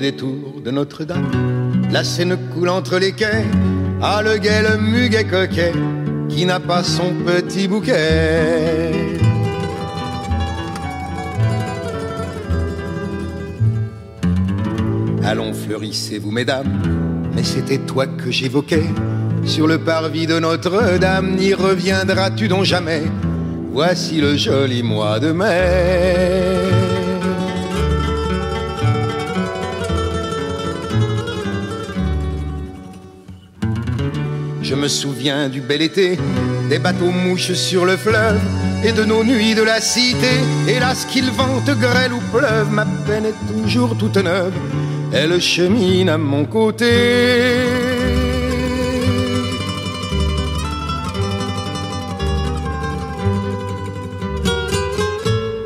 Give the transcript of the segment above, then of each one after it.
des tours de Notre-Dame. La Seine coule entre les quais, ah le guet, le muguet coquet, qui n'a pas son petit bouquet. Allons, fleurissez-vous, mesdames, mais c'était toi que j'évoquais. Sur le parvis de Notre-Dame, n'y reviendras-tu donc jamais? Voici le joli mois de mai. Je me souviens du bel été, des bateaux mouches sur le fleuve et de nos nuits de la cité. Hélas qu'il vente, grêle ou pleuve, ma peine est toujours toute neuve. Elle chemine à mon côté.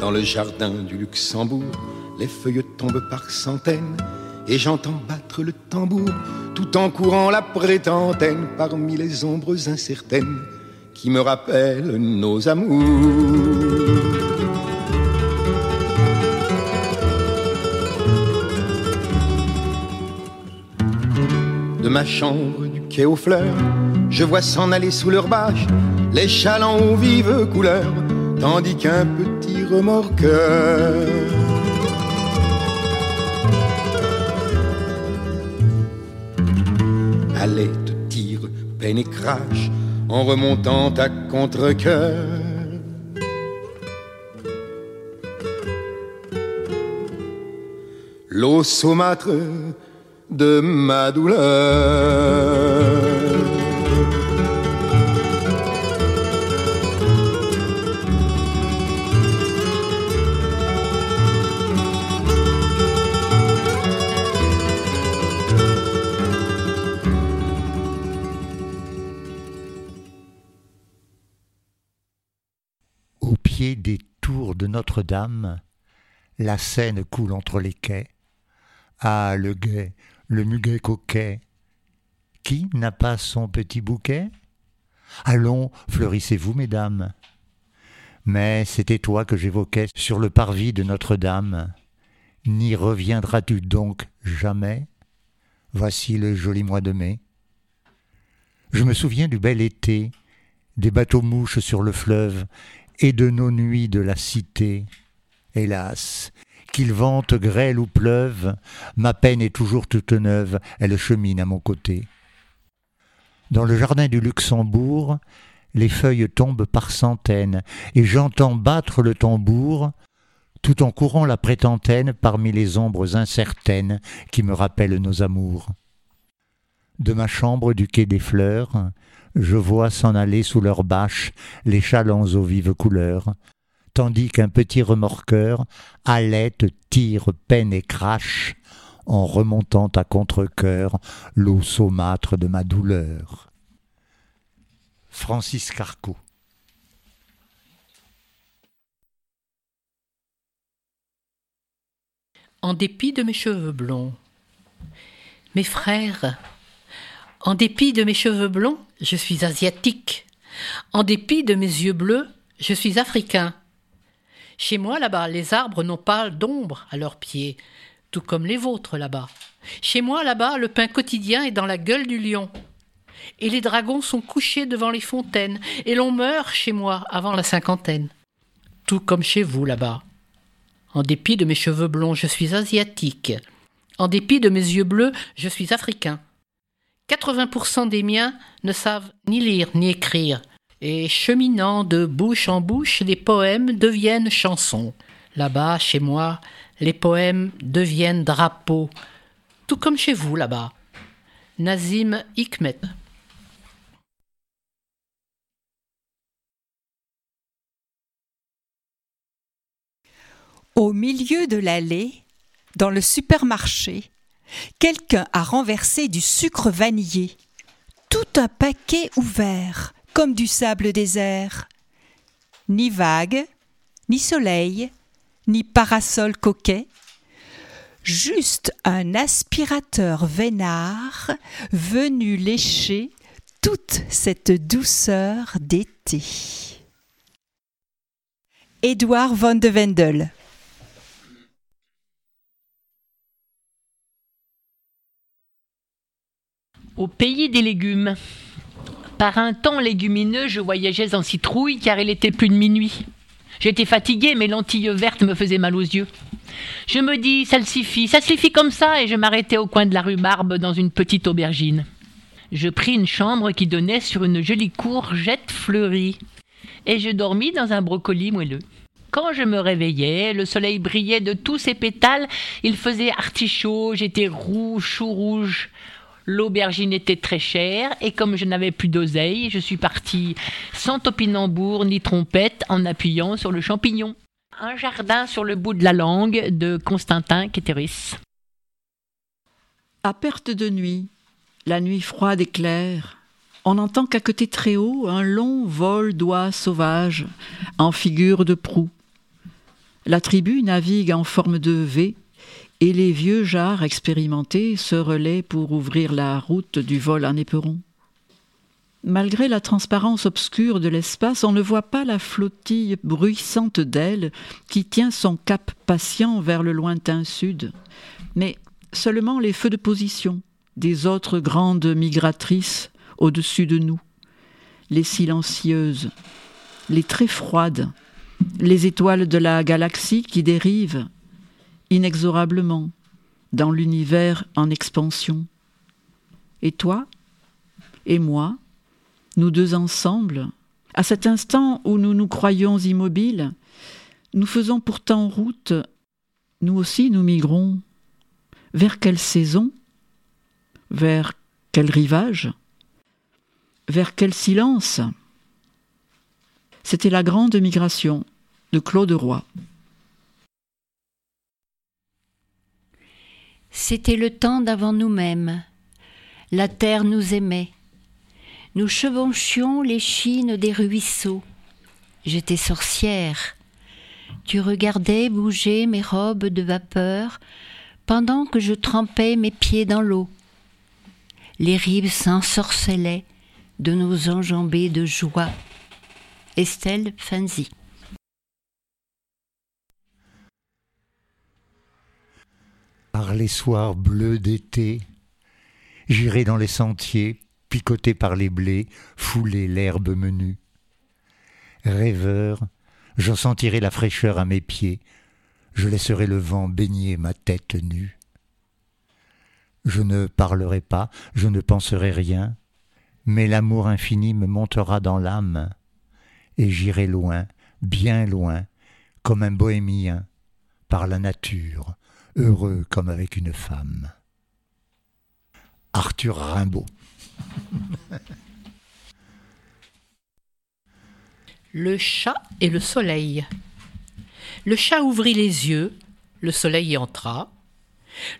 Dans le jardin du Luxembourg, les feuilles tombent par centaines et j'entends battre le tambour tout en courant la prétentaine parmi les ombres incertaines qui me rappellent nos amours. De ma chambre du quai aux fleurs, je vois s'en aller sous leur bâche les chalands aux vives couleurs, tandis qu'un petit remorqueur et crache en remontant à contre-coeur. L'eau saumâtre de ma douleur. Notre-Dame, la Seine coule entre les quais. Ah, le guet, le muguet coquet, qui n'a pas son petit bouquet? Allons, fleurissez-vous, mesdames. Mais c'était toi que j'évoquais sur le parvis de Notre-Dame. N'y reviendras-tu donc jamais? Voici le joli mois de mai. Je me souviens du bel été, des bateaux-mouches sur le fleuve, et de nos nuits de la cité. Hélas, qu'il vente, grêle ou pleuve, ma peine est toujours toute neuve, elle chemine à mon côté. Dans le jardin du Luxembourg, les feuilles tombent par centaines, et j'entends battre le tambour, tout en courant la prétentaine parmi les ombres incertaines qui me rappellent nos amours. De ma chambre du quai des fleurs, je vois s'en aller sous leurs bâches les chalands aux vives couleurs, tandis qu'un petit remorqueur halète, tire, peine et crache, en remontant à contre-cœur l'eau saumâtre de ma douleur. Francis Carco En dépit de mes cheveux blonds. Mes frères, en dépit de mes cheveux blonds, je suis asiatique. En dépit de mes yeux bleus, je suis africain. Chez moi, là-bas, les arbres n'ont pas d'ombre à leurs pieds, tout comme les vôtres là-bas. Chez moi, là-bas, le pain quotidien est dans la gueule du lion. Et les dragons sont couchés devant les fontaines, et l'on meurt chez moi avant la cinquantaine. Tout comme chez vous là-bas. En dépit de mes cheveux blonds, je suis asiatique. En dépit de mes yeux bleus, je suis africain. 80% des miens ne savent ni lire ni écrire, et cheminant de bouche en bouche, les poèmes deviennent chansons. Là-bas, chez moi, les poèmes deviennent drapeaux, tout comme chez vous là-bas. Nazim Hikmet. Au milieu de l'allée, dans le supermarché, quelqu'un a renversé du sucre vanillé, tout un paquet ouvert, comme du sable désert. Ni vague, ni soleil, ni parasol coquet, juste un aspirateur veinard venu lécher toute cette douceur d'été. Édouard von de Wendel Au pays des légumes. Par un temps légumineux, je voyageais en citrouille car il était plus de minuit. J'étais fatiguée, mes lentilles vertes me faisaient mal aux yeux. Je me dis, ça le suffit, ça suffit comme ça, et je m'arrêtais au coin de la rue Barbe dans une petite aubergine. Je pris une chambre qui donnait sur une jolie courgette fleurie, et je dormis dans un brocoli moelleux. Quand je me réveillais, le soleil brillait de tous ses pétales, il faisait artichaut, j'étais rouge, chou rouge. L'aubergine était très chère, et comme je n'avais plus d'oseille, je suis parti sans topinambour ni trompette en appuyant sur le champignon. Un jardin sur le bout de la langue de Constantin Quéteris. À perte de nuit, la nuit froide et claire, on entend qu'à côté très haut, un long vol d'oies sauvages en figure de proue. La tribu navigue en forme de V, et les vieux jarres expérimentés se relaient pour ouvrir la route du vol en éperon. Malgré la transparence obscure de l'espace, on ne voit pas la flottille bruissante d'ailes qui tient son cap patient vers le lointain sud, mais seulement les feux de position des autres grandes migratrices au-dessus de nous, les silencieuses, les très froides, les étoiles de la galaxie qui dérivent inexorablement dans l'univers en expansion. Et toi Et moi Nous deux ensemble À cet instant où nous nous croyons immobiles, nous faisons pourtant route, nous aussi nous migrons. Vers quelle saison? Vers quel rivage? Vers quel silence? C'était la grande migration de Claude Roy. C'était le temps d'avant nous-mêmes. La terre nous aimait. Nous chevauchions les chines des ruisseaux. J'étais sorcière. Tu regardais bouger mes robes de vapeur pendant que je trempais mes pieds dans l'eau. Les rives s'ensorcelaient de nos enjambées de joie. Estelle Fanzi. Par les soirs bleus d'été, j'irai dans les sentiers, picoté par les blés, fouler l'herbe menue. Rêveur, j'en sentirai la fraîcheur à mes pieds, je laisserai le vent baigner ma tête nue. Je ne parlerai pas, je ne penserai rien, mais l'amour infini me montera dans l'âme, et j'irai loin, bien loin, comme un bohémien, par la nature, heureux comme avec une femme. Arthur Rimbaud. Le chat et le soleil. Le chat ouvrit les yeux, le soleil y entra.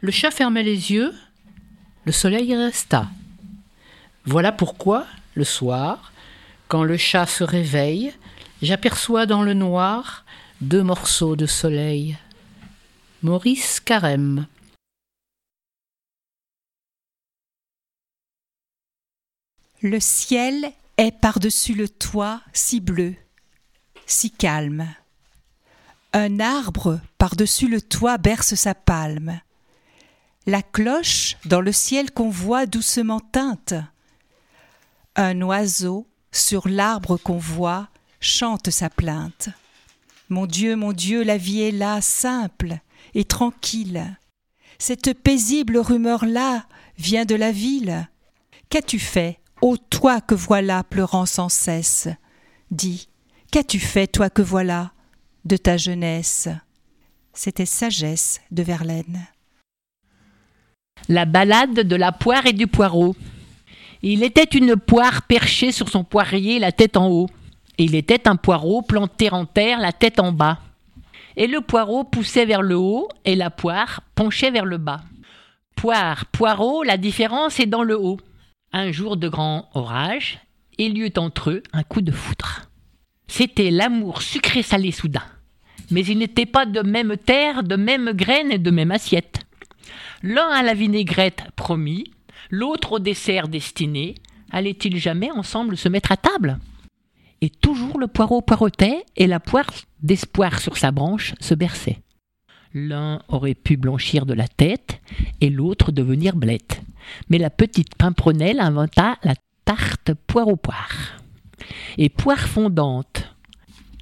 Le chat ferma les yeux, le soleil y resta. Voilà pourquoi, le soir, quand le chat se réveille, j'aperçois dans le noir deux morceaux de soleil. Maurice Carême. Le ciel est par-dessus le toit si bleu, si calme. Un arbre par-dessus le toit berce sa palme. La cloche dans le ciel qu'on voit doucement teinte. Un oiseau sur l'arbre qu'on voit chante sa plainte. Mon Dieu, mon Dieu, la vie est là, simple, et tranquille. Cette paisible rumeur-là vient de la ville. Qu'as-tu fait, ô toi que voilà pleurant sans cesse? Dis, qu'as-tu fait, toi que voilà, de ta jeunesse? C'était sagesse de Verlaine. La balade de la poire et du poireau. Il était une poire perchée sur son poirier, la tête en haut. Il était un poireau planté en terre, la tête en bas et le poireau poussait vers le haut et la poire penchait vers le bas. Poire, poireau, la différence est dans le haut. Un jour de grand orage, il y eut entre eux un coup de foudre. C'était l'amour sucré-salé soudain. Mais ils n'étaient pas de même terre, de même graines et de même assiette. L'un à la vinaigrette promis, l'autre au dessert destiné, allaient-ils jamais ensemble se mettre à table? Et toujours le poireau poireautait et la poire d'espoir sur sa branche se berçait. L'un aurait pu blanchir de la tête et l'autre devenir blette. mais la petite Pimpronelle inventa la tarte poire au poire. Et poire fondante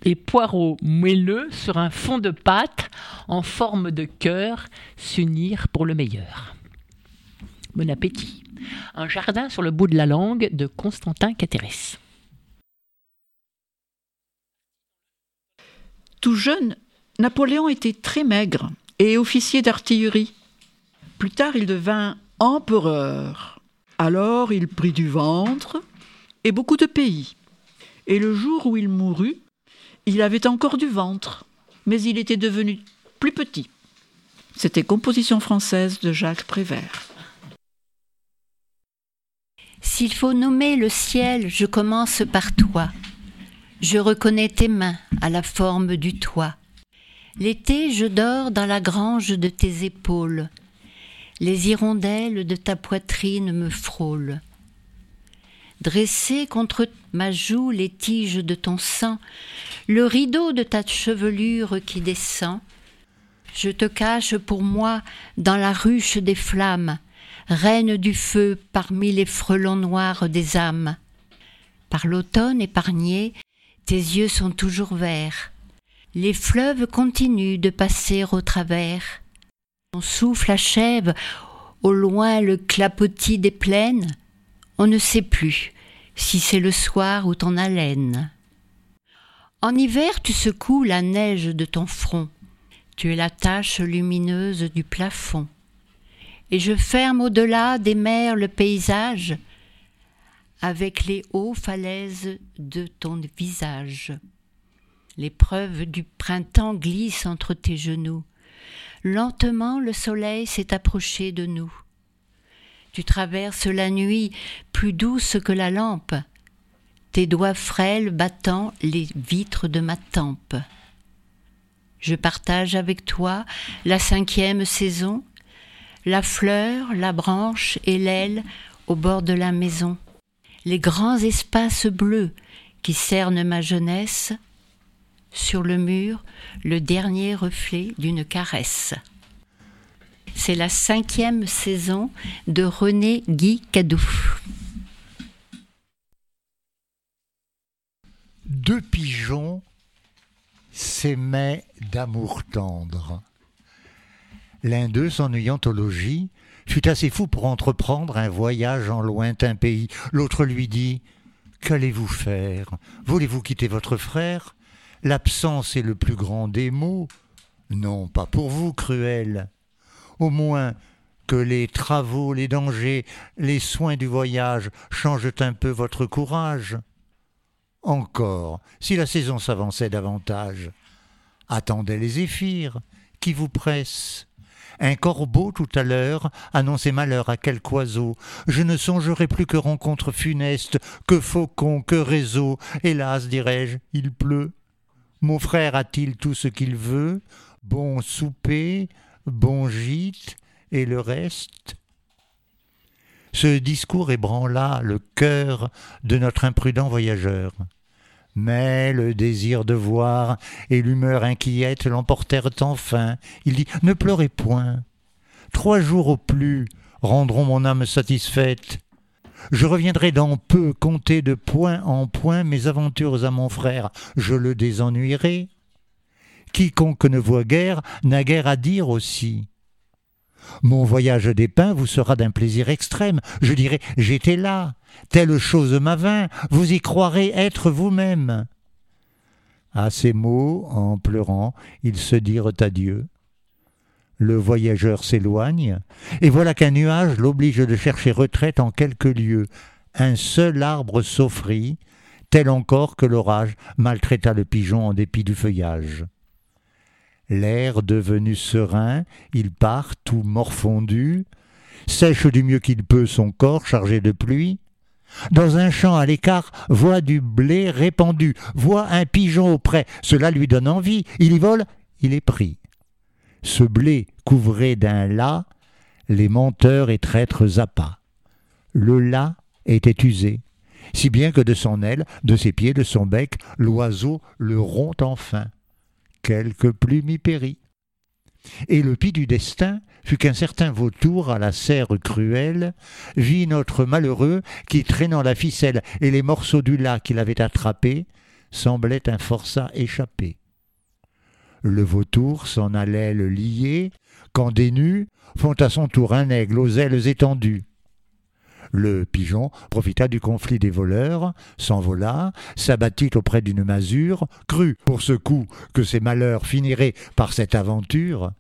et poireaux moelleux sur un fond de pâte en forme de cœur s'unirent pour le meilleur. Bon appétit. Un jardin sur le bout de la langue de Constantin Catérès. Tout jeune, Napoléon était très maigre et officier d'artillerie. Plus tard, il devint empereur. Alors, il prit du ventre et beaucoup de pays. Et le jour où il mourut, il avait encore du ventre, mais il était devenu plus petit. C'était composition française de Jacques Prévert. S'il faut nommer le ciel, je commence par toi. Je reconnais tes mains à la forme du toit. L'été, je dors dans la grange de tes épaules. Les hirondelles de ta poitrine me frôlent. Dressé contre ma joue les tiges de ton sang, le rideau de ta chevelure qui descend, je te cache pour moi dans la ruche des flammes, reine du feu parmi les frelons noirs des âmes. Par l'automne épargné, tes yeux sont toujours verts. Les fleuves continuent de passer au travers. Ton souffle achève au loin le clapotis des plaines. On ne sait plus si c'est le soir ou ton haleine. En hiver, tu secoues la neige de ton front. Tu es la tache lumineuse du plafond. Et je ferme au-delà des mers le paysage avec les hauts falaises de ton visage. L'épreuve du printemps glisse entre tes genoux. Lentement le soleil s'est approché de nous. Tu traverses la nuit plus douce que la lampe, tes doigts frêles battant les vitres de ma tempe. Je partage avec toi la cinquième saison, la fleur, la branche et l'aile au bord de la maison les grands espaces bleus qui cernent ma jeunesse, sur le mur le dernier reflet d'une caresse. C'est la cinquième saison de René Guy Cadouf. Deux pigeons s'aimaient d'amour tendre. L'un d'eux, s'ennuyant au logis, fut assez fou pour entreprendre un voyage en lointain pays. L'autre lui dit Qu'allez-vous faire? Voulez-vous quitter votre frère? L'absence est le plus grand des maux. Non, pas pour vous, cruel. Au moins que les travaux, les dangers, les soins du voyage changent un peu votre courage. Encore, si la saison s'avançait davantage, attendez les zéphyrs qui vous pressent. Un corbeau tout à l'heure annonçait malheur à quelque oiseau. Je ne songerai plus que rencontre funeste, que faucon, que réseau. Hélas, dirais-je, il pleut. Mon frère a-t-il tout ce qu'il veut? Bon souper, bon gîte, et le reste? Ce discours ébranla le cœur de notre imprudent voyageur. Mais le désir de voir et l'humeur inquiète l'emportèrent enfin. Il dit Ne pleurez point. Trois jours au plus rendront mon âme satisfaite. Je reviendrai dans peu compter de point en point mes aventures à mon frère. Je le désennuierai. Quiconque ne voit guère n'a guère à dire aussi. Mon voyage des pins vous sera d'un plaisir extrême. Je dirai J'étais là, telle chose m'avint, vous y croirez être vous-même. À ces mots, en pleurant, ils se dirent adieu. Le voyageur s'éloigne, et voilà qu'un nuage l'oblige de chercher retraite en quelques lieux. Un seul arbre s'offrit, tel encore que l'orage maltraita le pigeon en dépit du feuillage. L'air devenu serein, il part tout morfondu, sèche du mieux qu'il peut son corps chargé de pluie. Dans un champ à l'écart, voit du blé répandu, voit un pigeon auprès, cela lui donne envie, il y vole, il est pris. Ce blé couvrait d'un las les menteurs et traîtres appâts. Le las était usé, si bien que de son aile, de ses pieds, de son bec, l'oiseau le rompt enfin quelque plume y périt. Et le pis du destin fut qu'un certain vautour à la serre cruelle vit notre malheureux qui, traînant la ficelle et les morceaux du lac qu'il avait attrapés, semblait un forçat échappé. Le vautour s'en allait le lier, quand des nus font à son tour un aigle aux ailes étendues. Le pigeon profita du conflit des voleurs, s'envola, s'abattit auprès d'une masure, crut pour ce coup que ses malheurs finiraient par cette aventure,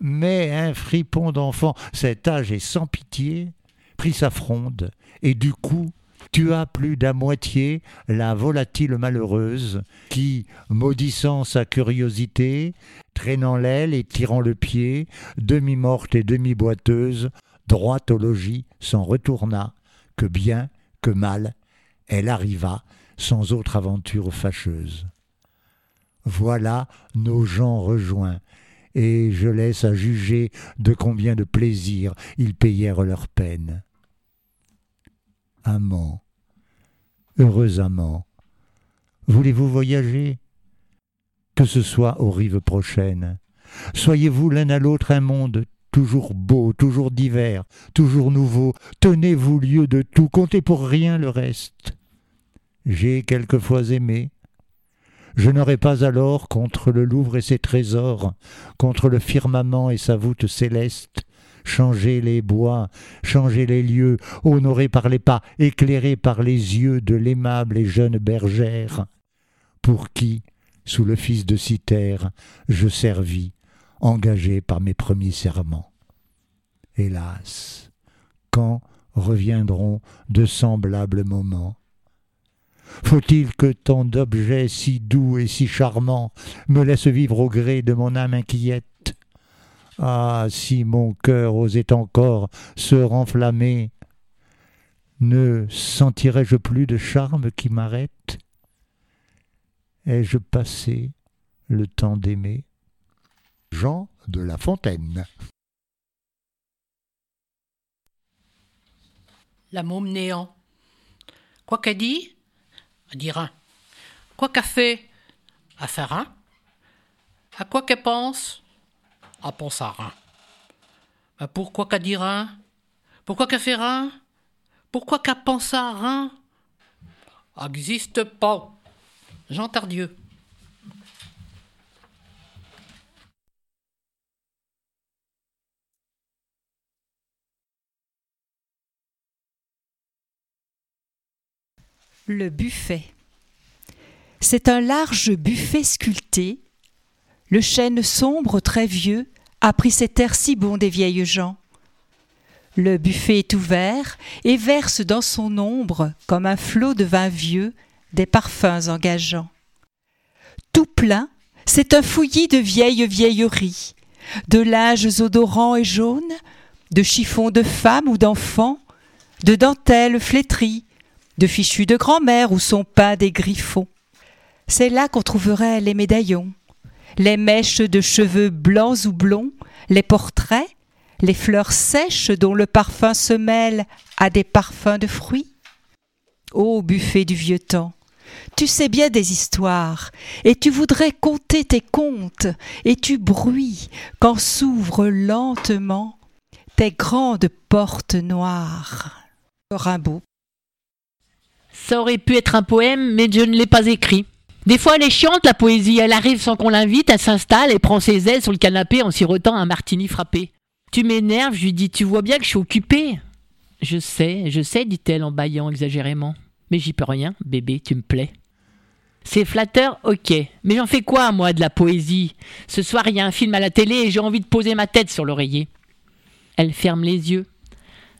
mais un fripon d'enfant, cet âge est sans pitié, prit sa fronde, et du coup tua plus d'à moitié la volatile malheureuse, qui, maudissant sa curiosité, traînant l'aile et tirant le pied, demi-morte et demi-boiteuse, droit au logis s'en retourna, que bien que mal, elle arriva sans autre aventure fâcheuse. Voilà nos gens rejoints, et je laisse à juger de combien de plaisir ils payèrent leur peine. Amant, heureux amant, voulez-vous voyager? Que ce soit aux rives prochaines. Soyez-vous l'un à l'autre un monde toujours beau, toujours divers, toujours nouveau. Tenez-vous lieu de tout, comptez pour rien le reste. J'ai quelquefois aimé. Je n'aurais pas alors contre le Louvre et ses trésors, contre le firmament et sa voûte céleste, changé les bois, changé les lieux, honoré par les pas, éclairé par les yeux de l'aimable et jeune bergère, pour qui, sous le fils de Citer, je servis engagé par mes premiers serments. Hélas, quand reviendront de semblables moments? Faut-il que tant d'objets si doux et si charmants me laissent vivre au gré de mon âme inquiète? Ah, si mon cœur osait encore se renflammer, ne sentirais-je plus de charme qui m'arrête? Ai-je passé le temps d'aimer? Jean de La Fontaine. La môme néant. Quoi qu'a dit A dire un. Quoi qu'a fait À faire un. À quoi qu'elle pense À penser à rien. Ben pourquoi qu'a dire un Pourquoi qu'a fait un Pourquoi qu'a pensé à rien Existe pas. Jean Tardieu. Le buffet. C'est un large buffet sculpté. Le chêne sombre très vieux a pris cet air si bon des vieilles gens. Le buffet est ouvert et verse dans son ombre, comme un flot de vin vieux, des parfums engageants. Tout plein, c'est un fouillis de vieilles vieilleries, de linges odorants et jaunes, de chiffons de femmes ou d'enfants, de dentelles flétries, de fichus de grand-mère où sont peints des griffons. C'est là qu'on trouverait les médaillons, les mèches de cheveux blancs ou blonds, les portraits, les fleurs sèches dont le parfum se mêle à des parfums de fruits. Ô buffet du vieux temps, tu sais bien des histoires, et tu voudrais conter tes contes, et tu bruis quand s'ouvrent lentement tes grandes portes noires. Ça aurait pu être un poème, mais je ne l'ai pas écrit. Des fois, elle est chiante, la poésie. Elle arrive sans qu'on l'invite, elle s'installe et prend ses ailes sur le canapé en sirotant un martini frappé. Tu m'énerves, je lui dis, tu vois bien que je suis occupée. Je sais, je sais, dit-elle en bâillant exagérément. Mais j'y peux rien, bébé, tu me plais. C'est flatteur, ok. Mais j'en fais quoi, moi, de la poésie? Ce soir, il y a un film à la télé et j'ai envie de poser ma tête sur l'oreiller. Elle ferme les yeux.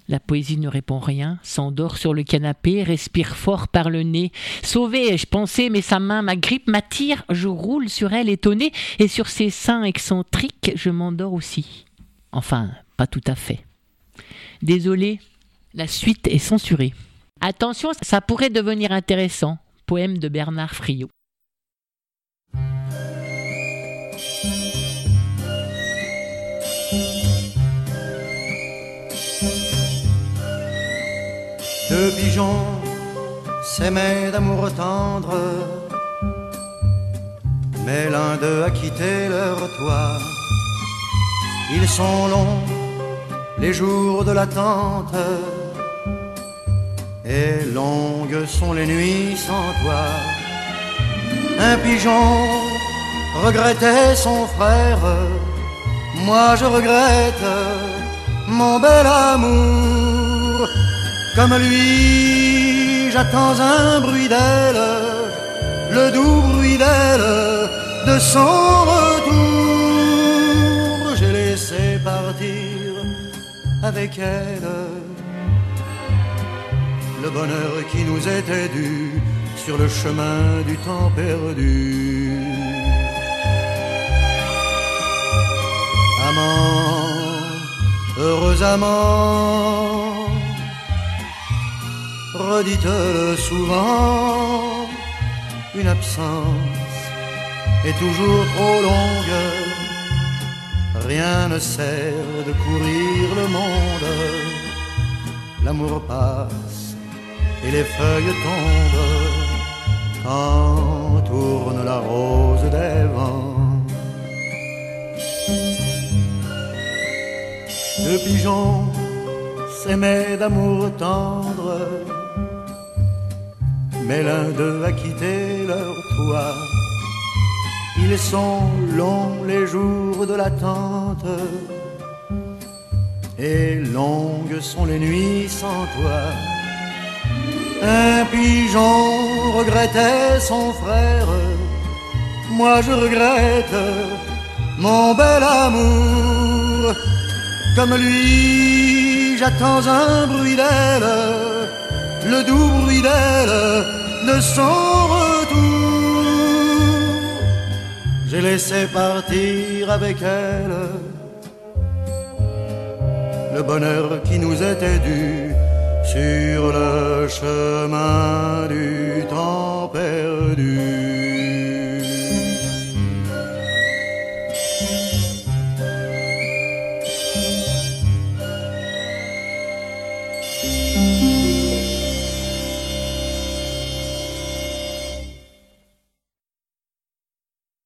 La poésie ne répond rien, s'endort sur le canapé, respire fort par le nez. Sauvé, ai-je pensé, mais sa main m'agrippe, m'attire, je roule sur elle étonnée, et sur ses seins excentriques, je m'endors aussi. Enfin, pas tout à fait. Désolé, la suite est censurée. Attention, ça pourrait devenir intéressant. Poème de Bernard Friot. Deux pigeons s'aimaient d'amour tendre, mais l'un d'eux a quitté leur toit. Ils sont longs, les jours de l'attente, et longues sont les nuits sans toi. Un pigeon regrettait son frère, moi je regrette mon bel amour. Comme lui, j'attends un bruit d'elle, le doux bruit d'elle, de son retour. J'ai laissé partir avec elle le bonheur qui nous était dû sur le chemin du temps perdu. Amant, heureux amant, redites-le souvent, une absence est toujours trop longue, rien ne sert de courir le monde, l'amour passe et les feuilles tombent quand tourne la rose des vents. Deux pigeons s'aimaient d'amour tendre, mais l'un d'eux a quitté leur toit. Ils sont longs les jours de l'attente, et longues sont les nuits sans toi. Un pigeon regrettait son frère, moi je regrette mon bel amour. Comme lui, j'attends un bruit d'elle, le doux bruit d'elle, de son retour. J'ai laissé partir avec elle le bonheur qui nous était dû sur le chemin du temps.